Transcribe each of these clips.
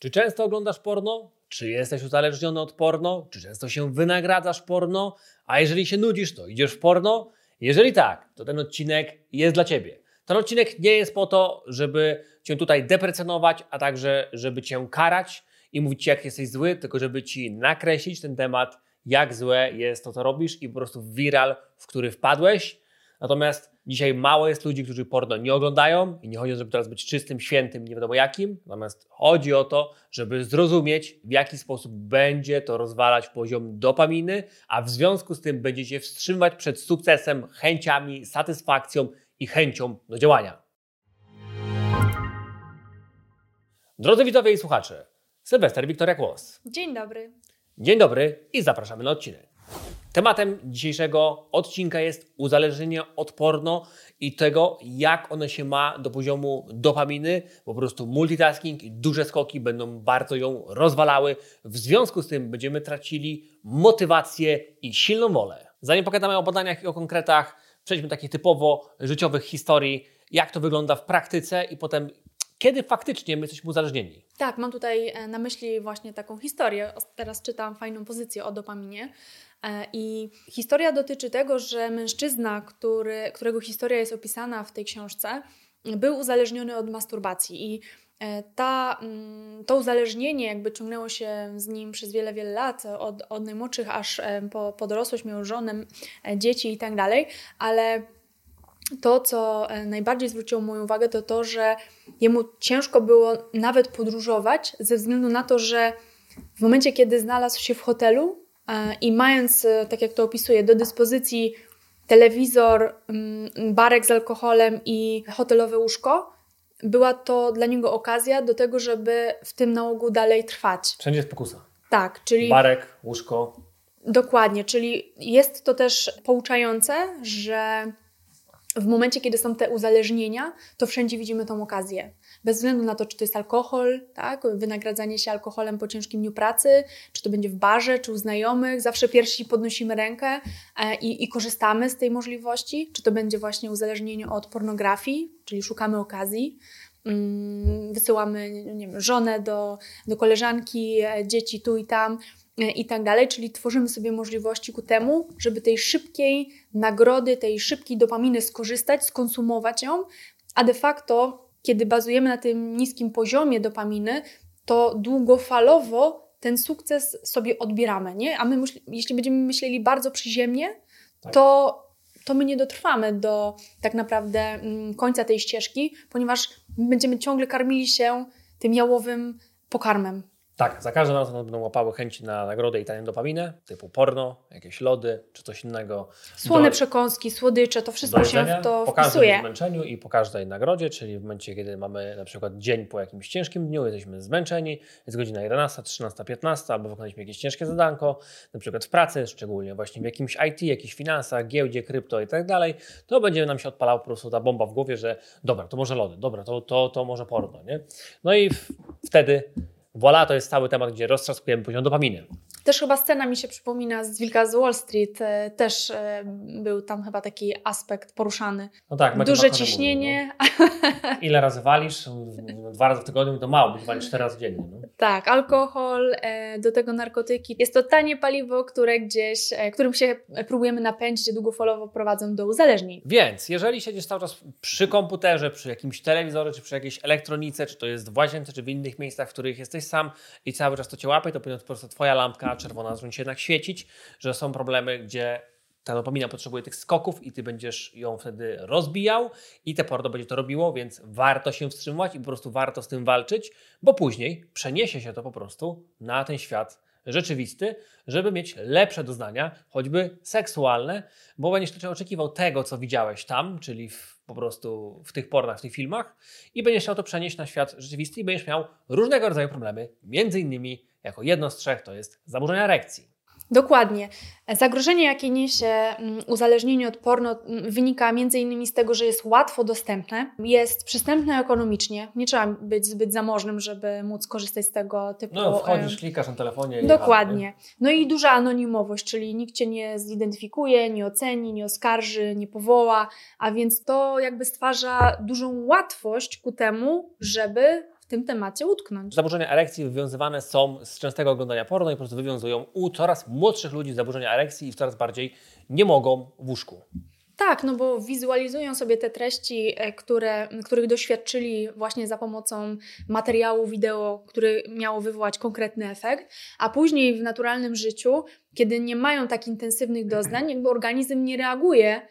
Czy często oglądasz porno? Czy jesteś uzależniony od porno? Czy często się wynagradzasz porno? A jeżeli się nudzisz, to idziesz w porno? Jeżeli tak, to ten odcinek jest dla Ciebie. Ten odcinek nie jest po to, żeby Cię tutaj deprecjonować, a także żeby Cię karać i mówić Ci, jak jesteś zły, tylko żeby Ci nakreślić ten temat, jak złe jest to, co robisz i po prostu viral, w który wpadłeś. Natomiast dzisiaj mało jest ludzi, którzy porno nie oglądają i nie chodzi o to, żeby teraz być czystym, świętym, nie wiadomo jakim. Natomiast chodzi o to, żeby zrozumieć, w jaki sposób będzie to rozwalać poziom dopaminy, a w związku z tym będziecie wstrzymywać przed sukcesem, chęciami, satysfakcją i chęcią do działania. Drodzy widzowie i słuchacze, Sylwester Wiktoria Kłos. Dzień dobry. Dzień dobry i zapraszamy na odcinek. Tematem dzisiejszego odcinka jest uzależnienie od porno i tego, jak one się ma do poziomu dopaminy. Po prostu multitasking i duże skoki będą bardzo ją rozwalały. W związku z tym będziemy tracili motywację i silną wolę. Zanim pogadamy o badaniach i o konkretach, przejdźmy do takich typowo życiowych historii, jak to wygląda w praktyce i potem kiedy faktycznie my jesteśmy uzależnieni. Tak, mam tutaj e, na myśli właśnie taką historię. Teraz czytam fajną pozycję o dopaminie. E, I historia dotyczy tego, że mężczyzna, który, którego historia jest opisana w tej książce, był uzależniony od masturbacji. I e, ta, mm, to uzależnienie jakby ciągnęło się z nim przez wiele, wiele lat, od, od najmłodszych aż po, po dorosłość, miał żonę, dzieci i tak dalej, ale to, co najbardziej zwróciło moją uwagę, to to, że jemu ciężko było nawet podróżować, ze względu na to, że w momencie, kiedy znalazł się w hotelu e, i mając, e, tak jak to opisuje, do dyspozycji telewizor, mm, barek z alkoholem i hotelowe łóżko, była to dla niego okazja do tego, żeby w tym nałogu dalej trwać. Wszędzie jest pokusa. Tak, czyli. Barek, łóżko. Dokładnie, czyli jest to też pouczające, że w momencie, kiedy są te uzależnienia, to wszędzie widzimy tą okazję. Bez względu na to, czy to jest alkohol, tak? wynagradzanie się alkoholem po ciężkim dniu pracy, czy to będzie w barze, czy u znajomych, zawsze pierwsi podnosimy rękę e, i, i korzystamy z tej możliwości, czy to będzie właśnie uzależnienie od pornografii, czyli szukamy okazji, wysyłamy nie wiem, żonę do, do koleżanki, e, dzieci tu i tam, E, i tak dalej, czyli tworzymy sobie możliwości ku temu, żeby tej szybkiej nagrody, tej szybkiej dopaminy skorzystać, skonsumować ją, a de facto, kiedy bazujemy na tym niskim poziomie dopaminy, to długofalowo ten sukces sobie odbieramy, nie? A my, jeśli będziemy myśleli bardzo przyziemnie, tak. to, to my nie dotrwamy do tak naprawdę mm, końca tej ścieżki, ponieważ będziemy ciągle karmili się tym jałowym pokarmem. Tak, za każdym razem będą łapały chęci na nagrodę i tanią dopaminę, typu porno, jakieś lody czy coś innego. Słone do, przekąski, słodycze, to wszystko się w to po wpisuje. każdym zmęczeniu i po każdej nagrodzie, czyli w momencie, kiedy mamy na przykład dzień po jakimś ciężkim dniu, jesteśmy zmęczeni, jest godzina 11, 13, 15, albo wykonaliśmy jakieś ciężkie zadanko, na przykład w pracy, szczególnie właśnie w jakimś IT, jakichś finansach, giełdzie, krypto i tak dalej, to będzie nam się odpalała po prostu ta bomba w głowie, że dobra, to może lody, dobra, to, to, to może porno, nie? No i w, wtedy Voilà, to jest cały temat, gdzie roztrzaskujemy poziom dopaminy. Też chyba scena mi się przypomina z Wilka z Wall Street. E, też e, był tam chyba taki aspekt poruszany. No tak, Duże ciśnienie. Mówił, no. Ile razy walisz? Dwa razy w tygodniu to mało, być walisz cztery razy dziennie. No. Tak, alkohol, e, do tego narkotyki. Jest to tanie paliwo, które gdzieś, którym się próbujemy napędzić, długofalowo prowadzą do uzależnień. Więc jeżeli siedzisz cały czas przy komputerze, przy jakimś telewizorze, czy przy jakiejś elektronice, czy to jest w łazience, czy w innych miejscach, w których jesteś sam i cały czas to cię łapie, to powinna po prostu twoja lampka czerwona zacznie się jednak świecić, że są problemy, gdzie ta dopamina potrzebuje tych skoków i ty będziesz ją wtedy rozbijał i te porno będzie to robiło, więc warto się wstrzymać i po prostu warto z tym walczyć, bo później przeniesie się to po prostu na ten świat rzeczywisty, żeby mieć lepsze doznania, choćby seksualne, bo będziesz tylko oczekiwał tego, co widziałeś tam, czyli w, po prostu w tych pornach, w tych filmach i będziesz chciał to przenieść na świat rzeczywisty i będziesz miał różnego rodzaju problemy, między innymi jako jedno z trzech to jest zaburzenia erekcji. Dokładnie. Zagrożenie, jakie niesie mm, uzależnienie od porno, mm, wynika m.in. z tego, że jest łatwo dostępne, jest przystępne ekonomicznie. Nie trzeba być zbyt zamożnym, żeby móc korzystać z tego typu. No, wchodzisz, klikasz na telefonie. Dokładnie. No i duża anonimowość, czyli nikt cię nie zidentyfikuje, nie oceni, nie oskarży, nie powoła, a więc to jakby stwarza dużą łatwość ku temu, żeby tym temacie utknąć. Zaburzenia erekcji wywiązywane są z częstego oglądania porno i po prostu wywiązują u coraz młodszych ludzi zaburzenia erekcji i coraz bardziej nie mogą w łóżku. Tak, no bo wizualizują sobie te treści, e, które, których doświadczyli właśnie za pomocą materiału wideo, który miało wywołać konkretny efekt, a później w naturalnym życiu, kiedy nie mają tak intensywnych doznań, jakby organizm nie reaguje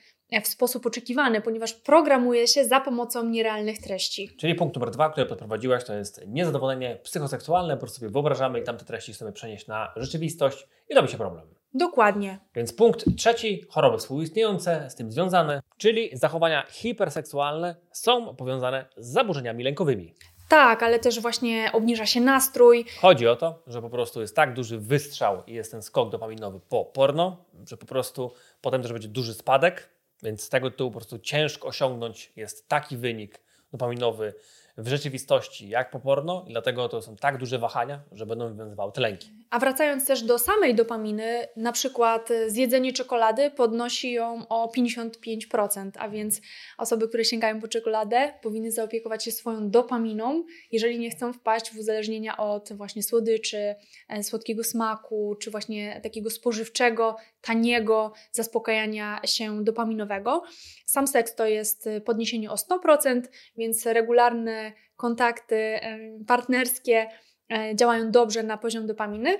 w sposób oczekiwany, ponieważ programuje się za pomocą nierealnych treści. Czyli punkt numer dwa, który podprowadziłaś, to jest niezadowolenie psychoseksualne, po prostu sobie wyobrażamy i tamte treści chcemy przenieść na rzeczywistość i robi się problem. Dokładnie. Więc punkt trzeci, choroby współistniejące z tym związane, czyli zachowania hiperseksualne są powiązane z zaburzeniami lękowymi. Tak, ale też właśnie obniża się nastrój. Chodzi o to, że po prostu jest tak duży wystrzał i jest ten skok dopaminowy po porno, że po prostu potem też będzie duży spadek, więc z tego tytułu po prostu ciężko osiągnąć jest taki wynik dopaminowy w rzeczywistości jak po porno i dlatego to są tak duże wahania, że będą wywiązywały te lęki. A wracając też do samej dopaminy, na przykład y, zjedzenie czekolady podnosi ją o 55%, a więc osoby, które sięgają po czekoladę, powinny zaopiekować się swoją dopaminą, jeżeli nie chcą wpaść w uzależnienia od właśnie słodyczy, e, słodkiego smaku, czy właśnie takiego spożywczego, taniego zaspokajania się dopaminowego. Sam seks to jest y, podniesienie o 100%, więc regularne kontakty partnerskie E, działają dobrze na poziom dopaminy.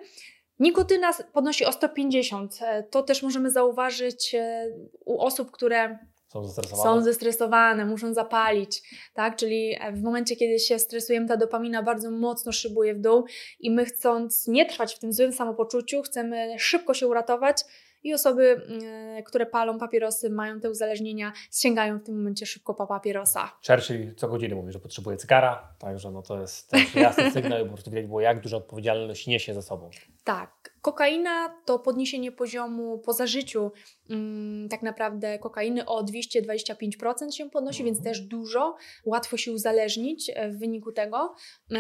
Nikotyna podnosi o 150. E, to też możemy zauważyć e, u osób, które są zestresowane. są zestresowane, muszą zapalić, tak? Czyli w momencie, kiedy się stresujemy, ta dopamina bardzo mocno szybuje w dół i my chcąc nie trwać w tym złym samopoczuciu, chcemy szybko się uratować, i osoby, mm, które palą papierosy, mają te uzależnienia, sięgają w tym momencie szybko po papierosa. Churchill co godzinę mówi, że potrzebuje cygara, także no to jest też jasny sygnał i po prostu widać było, jak duża odpowiedzialność niesie za sobą. Tak. Kokaina to podniesienie poziomu po zażyciu mm, tak naprawdę kokainy o 225% się podnosi, więc też dużo. Łatwo się uzależnić e, w wyniku tego. E,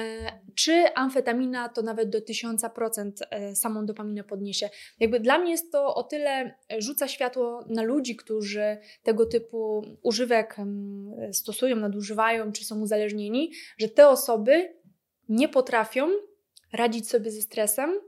czy amfetamina to nawet do 1000% e, samą dopaminę podniesie. Jakby dla mnie jest to o tyle rzuca światło na ludzi, którzy tego typu używek stosują, nadużywają czy są uzależnieni, że te osoby nie potrafią radzić sobie ze stresem,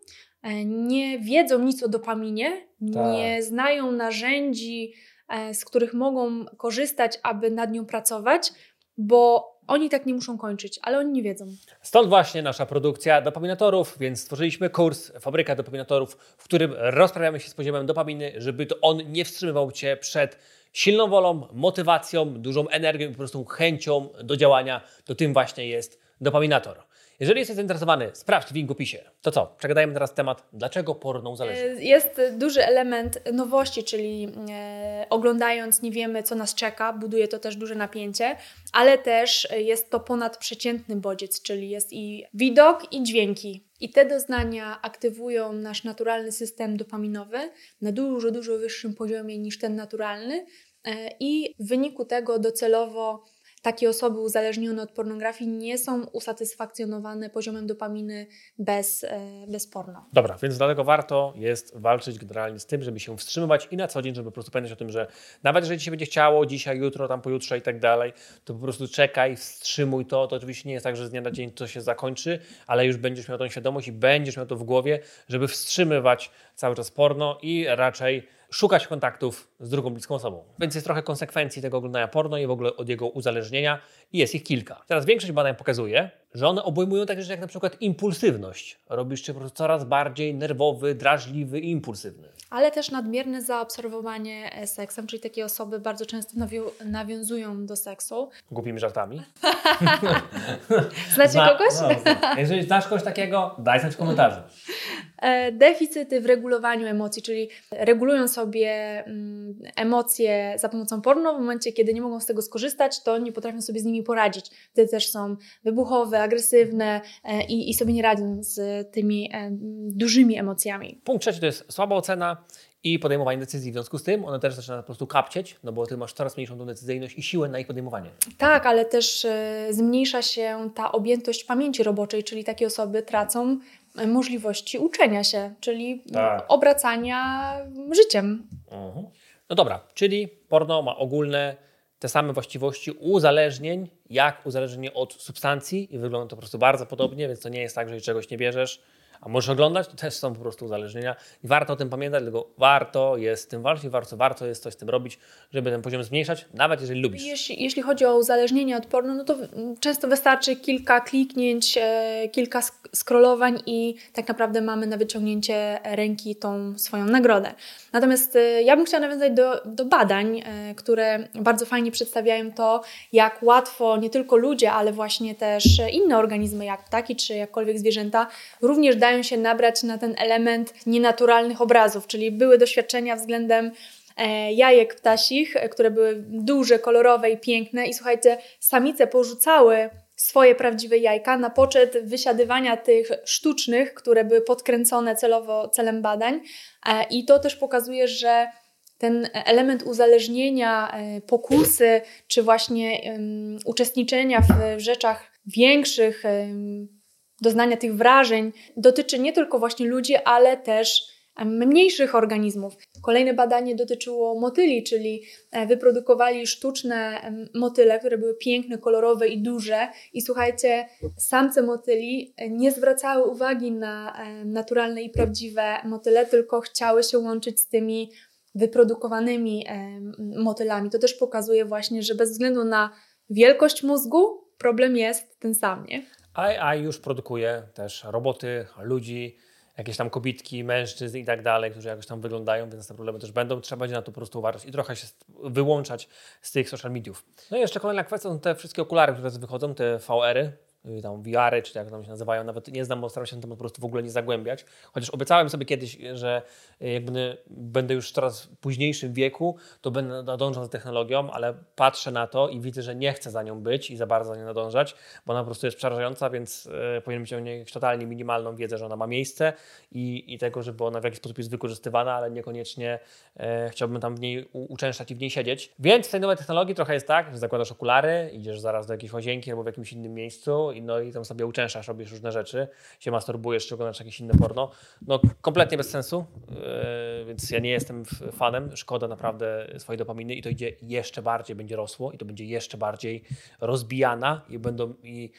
nie wiedzą nic o dopaminie, tak. nie znają narzędzi, e, z których mogą korzystać, aby nad nią pracować, bo oni tak nie muszą kończyć, ale oni nie wiedzą. Stąd właśnie nasza produkcja dopaminatorów, więc stworzyliśmy kurs Fabryka Dopaminatorów, w którym rozprawiamy się z poziomem dopaminy, żeby to on nie wstrzymywał Cię przed silną wolą, motywacją, dużą energią i po prostu chęcią do działania. To tym właśnie jest dopaminator. Jeżeli jesteś zainteresowany, sprawdź w link w opisie. To co? Przegadajmy teraz temat, dlaczego porno uzależnia. E, jest duży element nowości, czyli e, oglądając nie wiemy, co nas czeka, buduje to też duże napięcie, ale też jest to ponadprzeciętny bodziec, czyli jest i widok, i dźwięki. I te doznania aktywują nasz naturalny system dopaminowy na dużo, dużo wyższym poziomie niż ten naturalny, e, i w wyniku tego docelowo takie osoby uzależnione od pornografii nie są usatysfakcjonowane poziomem dopaminy bez, e, bez porno. Dobra, więc dlatego warto jest walczyć generalnie z tym, żeby się wstrzymywać i na co dzień, żeby po prostu pamiętać o tym, że nawet jeżeli się będzie chciało dzisiaj, jutro, tam pojutrze i tak dalej, to po prostu czekaj, wstrzymuj to. To oczywiście nie jest tak, że z dnia na dzień to się zakończy, ale już będziesz miał tą świadomość i będziesz miał to w głowie, żeby wstrzymywać cały czas porno i raczej szukać kontaktów z drugą bliską osobą. Więc jest trochę konsekwencji tego oglądania porno i w ogóle od jego uzależnienia i jest ich kilka. Teraz większość badań pokazuje, że one obejmują takie rzeczy jak na przykład impulsywność. Robisz się po prostu coraz bardziej nerwowy, drażliwy i impulsywny. Ale też nadmierne zaobserwowanie e, seksem, czyli takie osoby bardzo często nawiązują do seksu. Głupimi żartami. Znacie Zna, kogoś? No, jeżeli znasz kogoś takiego, daj znać w komentarzu. E, deficyty w regulowaniu emocji, czyli regulują sobie mm, emocje za pomocą porno. W momencie, kiedy nie mogą z tego skorzystać, to nie potrafią sobie z nimi poradzić. Wtedy też są wybuchowe, agresywne e, i, i sobie nie radzą z tymi e, dużymi emocjami. Punkt trzeci to jest słaba ocena i podejmowanie decyzji. W związku z tym one też zaczyna po prostu kapcieć, no bo ty masz coraz mniejszą tą decyzyjność i siłę na ich podejmowanie. Tak, ale też y, zmniejsza się ta objętość pamięci roboczej, czyli takie osoby tracą możliwości uczenia się, czyli tak. obracania życiem. -huh. No dobra, czyli porno ma ogólne te same właściwości uzależnień, jak uzależnienie od substancji i wygląda to po prostu bardzo podobnie, więc to nie jest tak, że czegoś nie bierzesz, a możesz oglądać, to też są po prostu uzależnienia. I warto o tym pamiętać, dlatego warto jest tym walczyć, warto, warto jest coś z tym robić, żeby ten poziom zmniejszać, nawet jeżeli lubisz. Jeśli, jeśli chodzi o uzależnienie od porno, no to często wystarczy kilka kliknięć, e, kilka scrollowań i tak naprawdę mamy na wyciągnięcie ręki tą swoją nagrodę. Natomiast e, ja bym chciała nawiązać do, do badań, e, które bardzo fajnie przedstawiają to, jak łatwo nie tylko ludzie, ale właśnie też inne organizmy, jak ptaki czy jakkolwiek zwierzęta, również dają się nabrać na ten element nienaturalnych obrazów, czyli były doświadczenia względem e, jajek ptasich, e, które były duże, kolorowe i piękne. I słuchajcie, samice porzucały swoje prawdziwe jajka na poczet wysiadywania tych sztucznych, które były podkręcone celowo celem badań. E, i to też pokazuje, że ten element uzależnienia, pokusy, czy właśnie um, uczestniczenia w rzeczach większych, um, doznania tych wrażeń dotyczy nie tylko właśnie ludzi, ale też mniejszych organizmów. Kolejne badanie dotyczyło motyli, czyli e, wyprodukowali sztuczne motyle, które były piękne, kolorowe i duże. I słuchajcie, samce motyli e, nie zwracały uwagi na naturalne i prawdziwe motyle, tylko chciały się łączyć z tymi wyprodukowanymi motylami. To też pokazuje właśnie, że bez względu na wielkość mózgu, problem jest ten sam, nie? AI już produkuje też roboty, ludzi, jakieś tam kobitki, mężczyzn i tak dalej, którzy jakoś tam wyglądają, więc te problemy też będą. Trzeba będzie na to po prostu uważać i trochę się wyłączać z tych social mediów. No i jeszcze kolejna kwestia to te wszystkie okulary, które wychodzą, te VR-y, tam VR-y, czy jak tam się nazywają, nawet nie znam, bo staram się na temat po prostu w ogóle nie zagłębiać. Chociaż obiecałem sobie kiedyś, że jakby będę już w coraz późniejszym wieku, to będę nadążał za technologią, ale patrzę na to i widzę, że nie chcę za nią być i za bardzo za nią nadążać, bo ona po prostu jest przerażająca, więc y, powinien mieć o niej totalnie minimalną wiedzę, że ona ma miejsce i, i tego, żeby ona w jakiś sposób jest wykorzystywana, ale niekoniecznie e, chciałbym tam w niej uczęszczać i w niej siedzieć. Więc w tej nowej technologii trochę jest tak, że zakładasz okulary, idziesz zaraz do jakiejś łazienki albo w jakimś innym miejscu i, no, i tam sobie uczęszczasz, robisz różne rzeczy, się masturbujesz, czy oglądasz jakieś inne porno. No kompletnie bez sensu, yy, więc ja nie jestem fanem. Szkoda naprawdę swojej dopaminy i to idzie jeszcze bardziej, będzie rosło i to będzie jeszcze bardziej rozbijana i będą i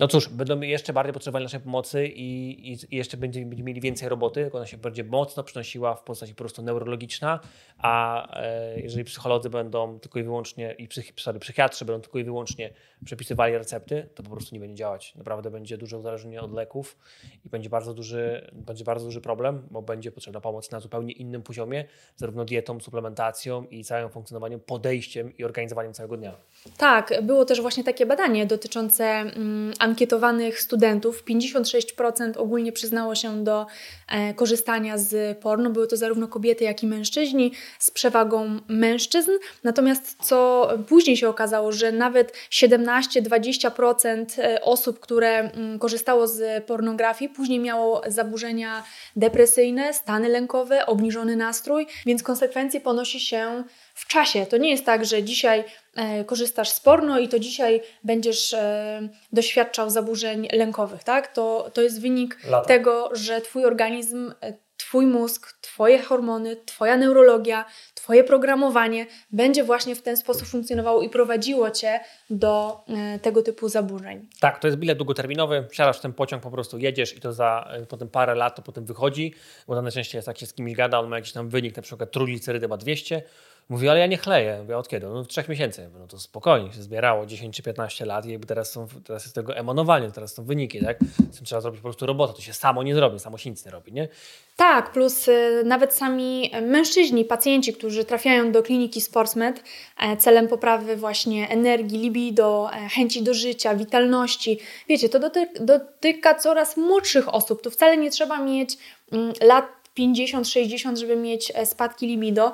no cóż, będą jeszcze bardziej potrzebowali naszej pomocy i, i, jeszcze będziemy, będziemy mieli więcej roboty, tylko ona się będzie mocno przynosiła w postaci po prostu neurologiczna, a e, jeżeli psycholodzy będą tylko i wyłącznie, i psych, sorry, psychiatrzy będą tylko i wyłącznie przepisywali recepty, to po prostu nie będzie działać. Naprawdę będzie duże uzależnienie od leków i będzie bardzo duży, będzie bardzo duży problem, bo będzie potrzebna pomoc na zupełnie innym poziomie, zarówno dietą, suplementacją i całym funkcjonowaniem, podejściem i organizowaniem całego dnia. Tak, było też właśnie takie badanie dotyczące mm, ankietowanych studentów. 56% ogólnie przyznało się do e, korzystania z porno. Były to zarówno kobiety, jak i mężczyźni z przewagą mężczyzn. Natomiast co później się okazało, że nawet 17-20% e, osób, które mm, korzystało z pornografii, później miało zaburzenia depresyjne, stany lękowe, obniżony nastrój, więc konsekwencje ponosi się w czasie. To nie jest tak, że dzisiaj e, korzystasz z porno i to dzisiaj będziesz e, doświadczał zaburzeń lękowych, tak? To, to jest wynik Lata. tego, że Twój organizm, e, Twój mózg, Twoje hormony, Twoja neurologia, Twoje programowanie będzie właśnie w ten sposób funkcjonowało i prowadziło Cię do tego typu zaburzeń. Tak, to jest bilet długoterminowy, wsiadasz w ten pociąg, po prostu jedziesz i to za potem parę lat to potem wychodzi, bo to najczęściej jest tak się z kimś gada, on ma jakiś tam wynik, na przykład trójglicerydy ma 200, Mówi, ale ja nie chleję. Mówię, od kiedy? No od trzech miesięcy. No to spokojnie, się zbierało 10 czy 15 lat i teraz, są, teraz jest tego emanowanie, teraz są wyniki, tak? Z tym trzeba zrobić po prostu robotę. To się samo nie zrobi, samo się nic nie robi, nie? Tak, plus y, nawet sami mężczyźni, pacjenci, którzy trafiają do kliniki Sportsmed e, celem poprawy właśnie energii, libido, e, chęci do życia, witalności. Wiecie, to dotyka, dotyka coraz młodszych osób. Tu wcale nie trzeba mieć mm, lat 50-60, żeby mieć e, spadki libido.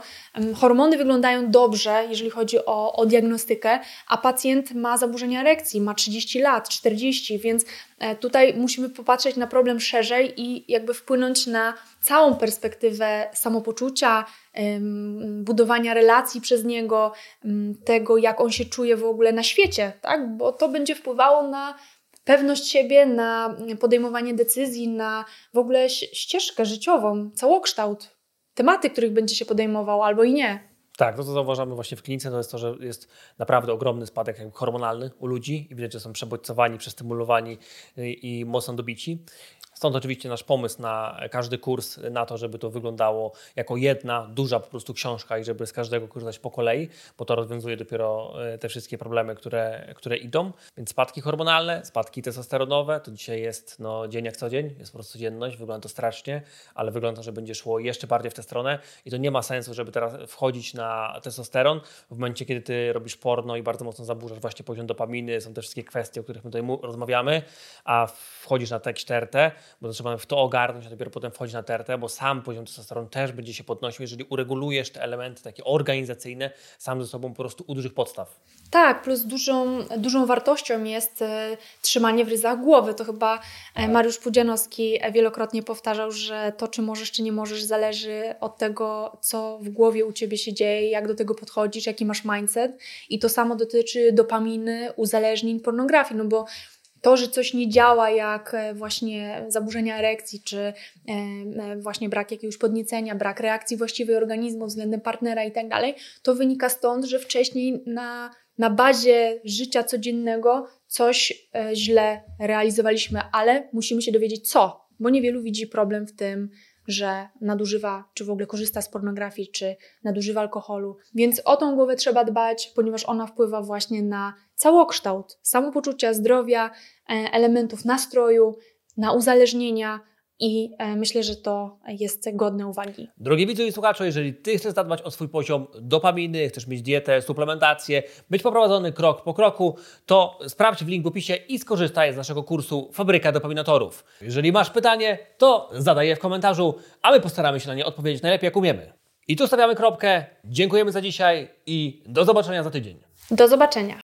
Hormony wyglądają dobrze, jeżeli chodzi o, o diagnostykę, a pacjent ma zaburzenia erekcji, ma 30 lat, 40, więc e, tutaj musimy popatrzeć na problem szerzej i jakby wpłynąć na całą perspektywę samopoczucia, budowania relacji przez niego, tego jak on się czuje w ogóle na świecie, tak? bo to będzie wpływało na pewność siebie, na podejmowanie decyzji, na w ogóle ścieżkę życiową, całokształt, tematy, których będzie się podejmował albo i nie. Tak, to co zauważamy właśnie w klinice, to jest to, że jest naprawdę ogromny spadek hormonalny u ludzi i widać, że są przebodźcowani, przestymulowani i, i mocno dobici. Stąd oczywiście nasz pomysł na każdy kurs, na to, żeby to wyglądało jako jedna duża po prostu książka i żeby z każdego korzystać po kolei, bo to rozwiązuje dopiero e, te wszystkie problemy, które, które idą. Więc spadki hormonalne, spadki testosteronowe, to dzisiaj jest no, dzień jak co dzień, jest po prostu codzienność, wygląda to strasznie, ale wygląda, że będzie szło jeszcze bardziej w tę stronę i to nie ma sensu, żeby teraz wchodzić na testosteron w momencie, kiedy ty robisz porno i bardzo mocno zaburzasz właśnie poziom dopaminy, są te wszystkie kwestie, o których my tutaj rozmawiamy, a wchodzisz na tekst TRT, bo trzeba w to ogarnąć, a dopiero potem wchodzić na tertę, bo sam poziom testosteronu też będzie się podnosił, jeżeli uregulujesz te elementy takie organizacyjne sam ze sobą po prostu u dużych podstaw. Tak, plus dużą, dużą wartością jest e, trzymanie w ryzach głowy. To chyba e, Mariusz Pudzianowski wielokrotnie powtarzał, że to, czy możesz, czy nie możesz, zależy od tego, co w głowie u Ciebie się dzieje, jak do tego podchodzisz, jaki masz mindset. I to samo dotyczy dopaminy, uzależnień, pornografii, no bo to, że coś nie działa, jak e, właśnie zaburzenia erekcji, czy e, e, właśnie brak jakiegoś podniecenia, brak reakcji właściwej organizmu względem partnera i tak dalej, to wynika stąd, że wcześniej na, na bazie życia codziennego coś źle realizowaliśmy, ale musimy się dowiedzieć co, bo niewielu widzi problem w tym, że nadużywa, czy w ogóle korzysta z pornografii, czy nadużywa alkoholu. Więc o tą głowę trzeba dbać, ponieważ ona wpływa właśnie na całokształt samopoczucia, zdrowia, e, elementów nastroju, na uzależnienia, i e, myślę, że to jest godne uwagi. Drogi widzu i słuchaczu, jeżeli Ty chcesz zadbać o swój poziom dopaminy, chcesz mieć dietę, suplementację, być poprowadzony krok po kroku, to sprawdź w link w opisie i skorzystaj z naszego kursu Fabryka Dopaminatorów. Jeżeli masz pytanie, to zadaj je w komentarzu, a my postaramy się na nie odpowiedzieć najlepiej jak umiemy. I tu stawiamy kropkę. Dziękujemy za dzisiaj i do zobaczenia za tydzień. Do zobaczenia.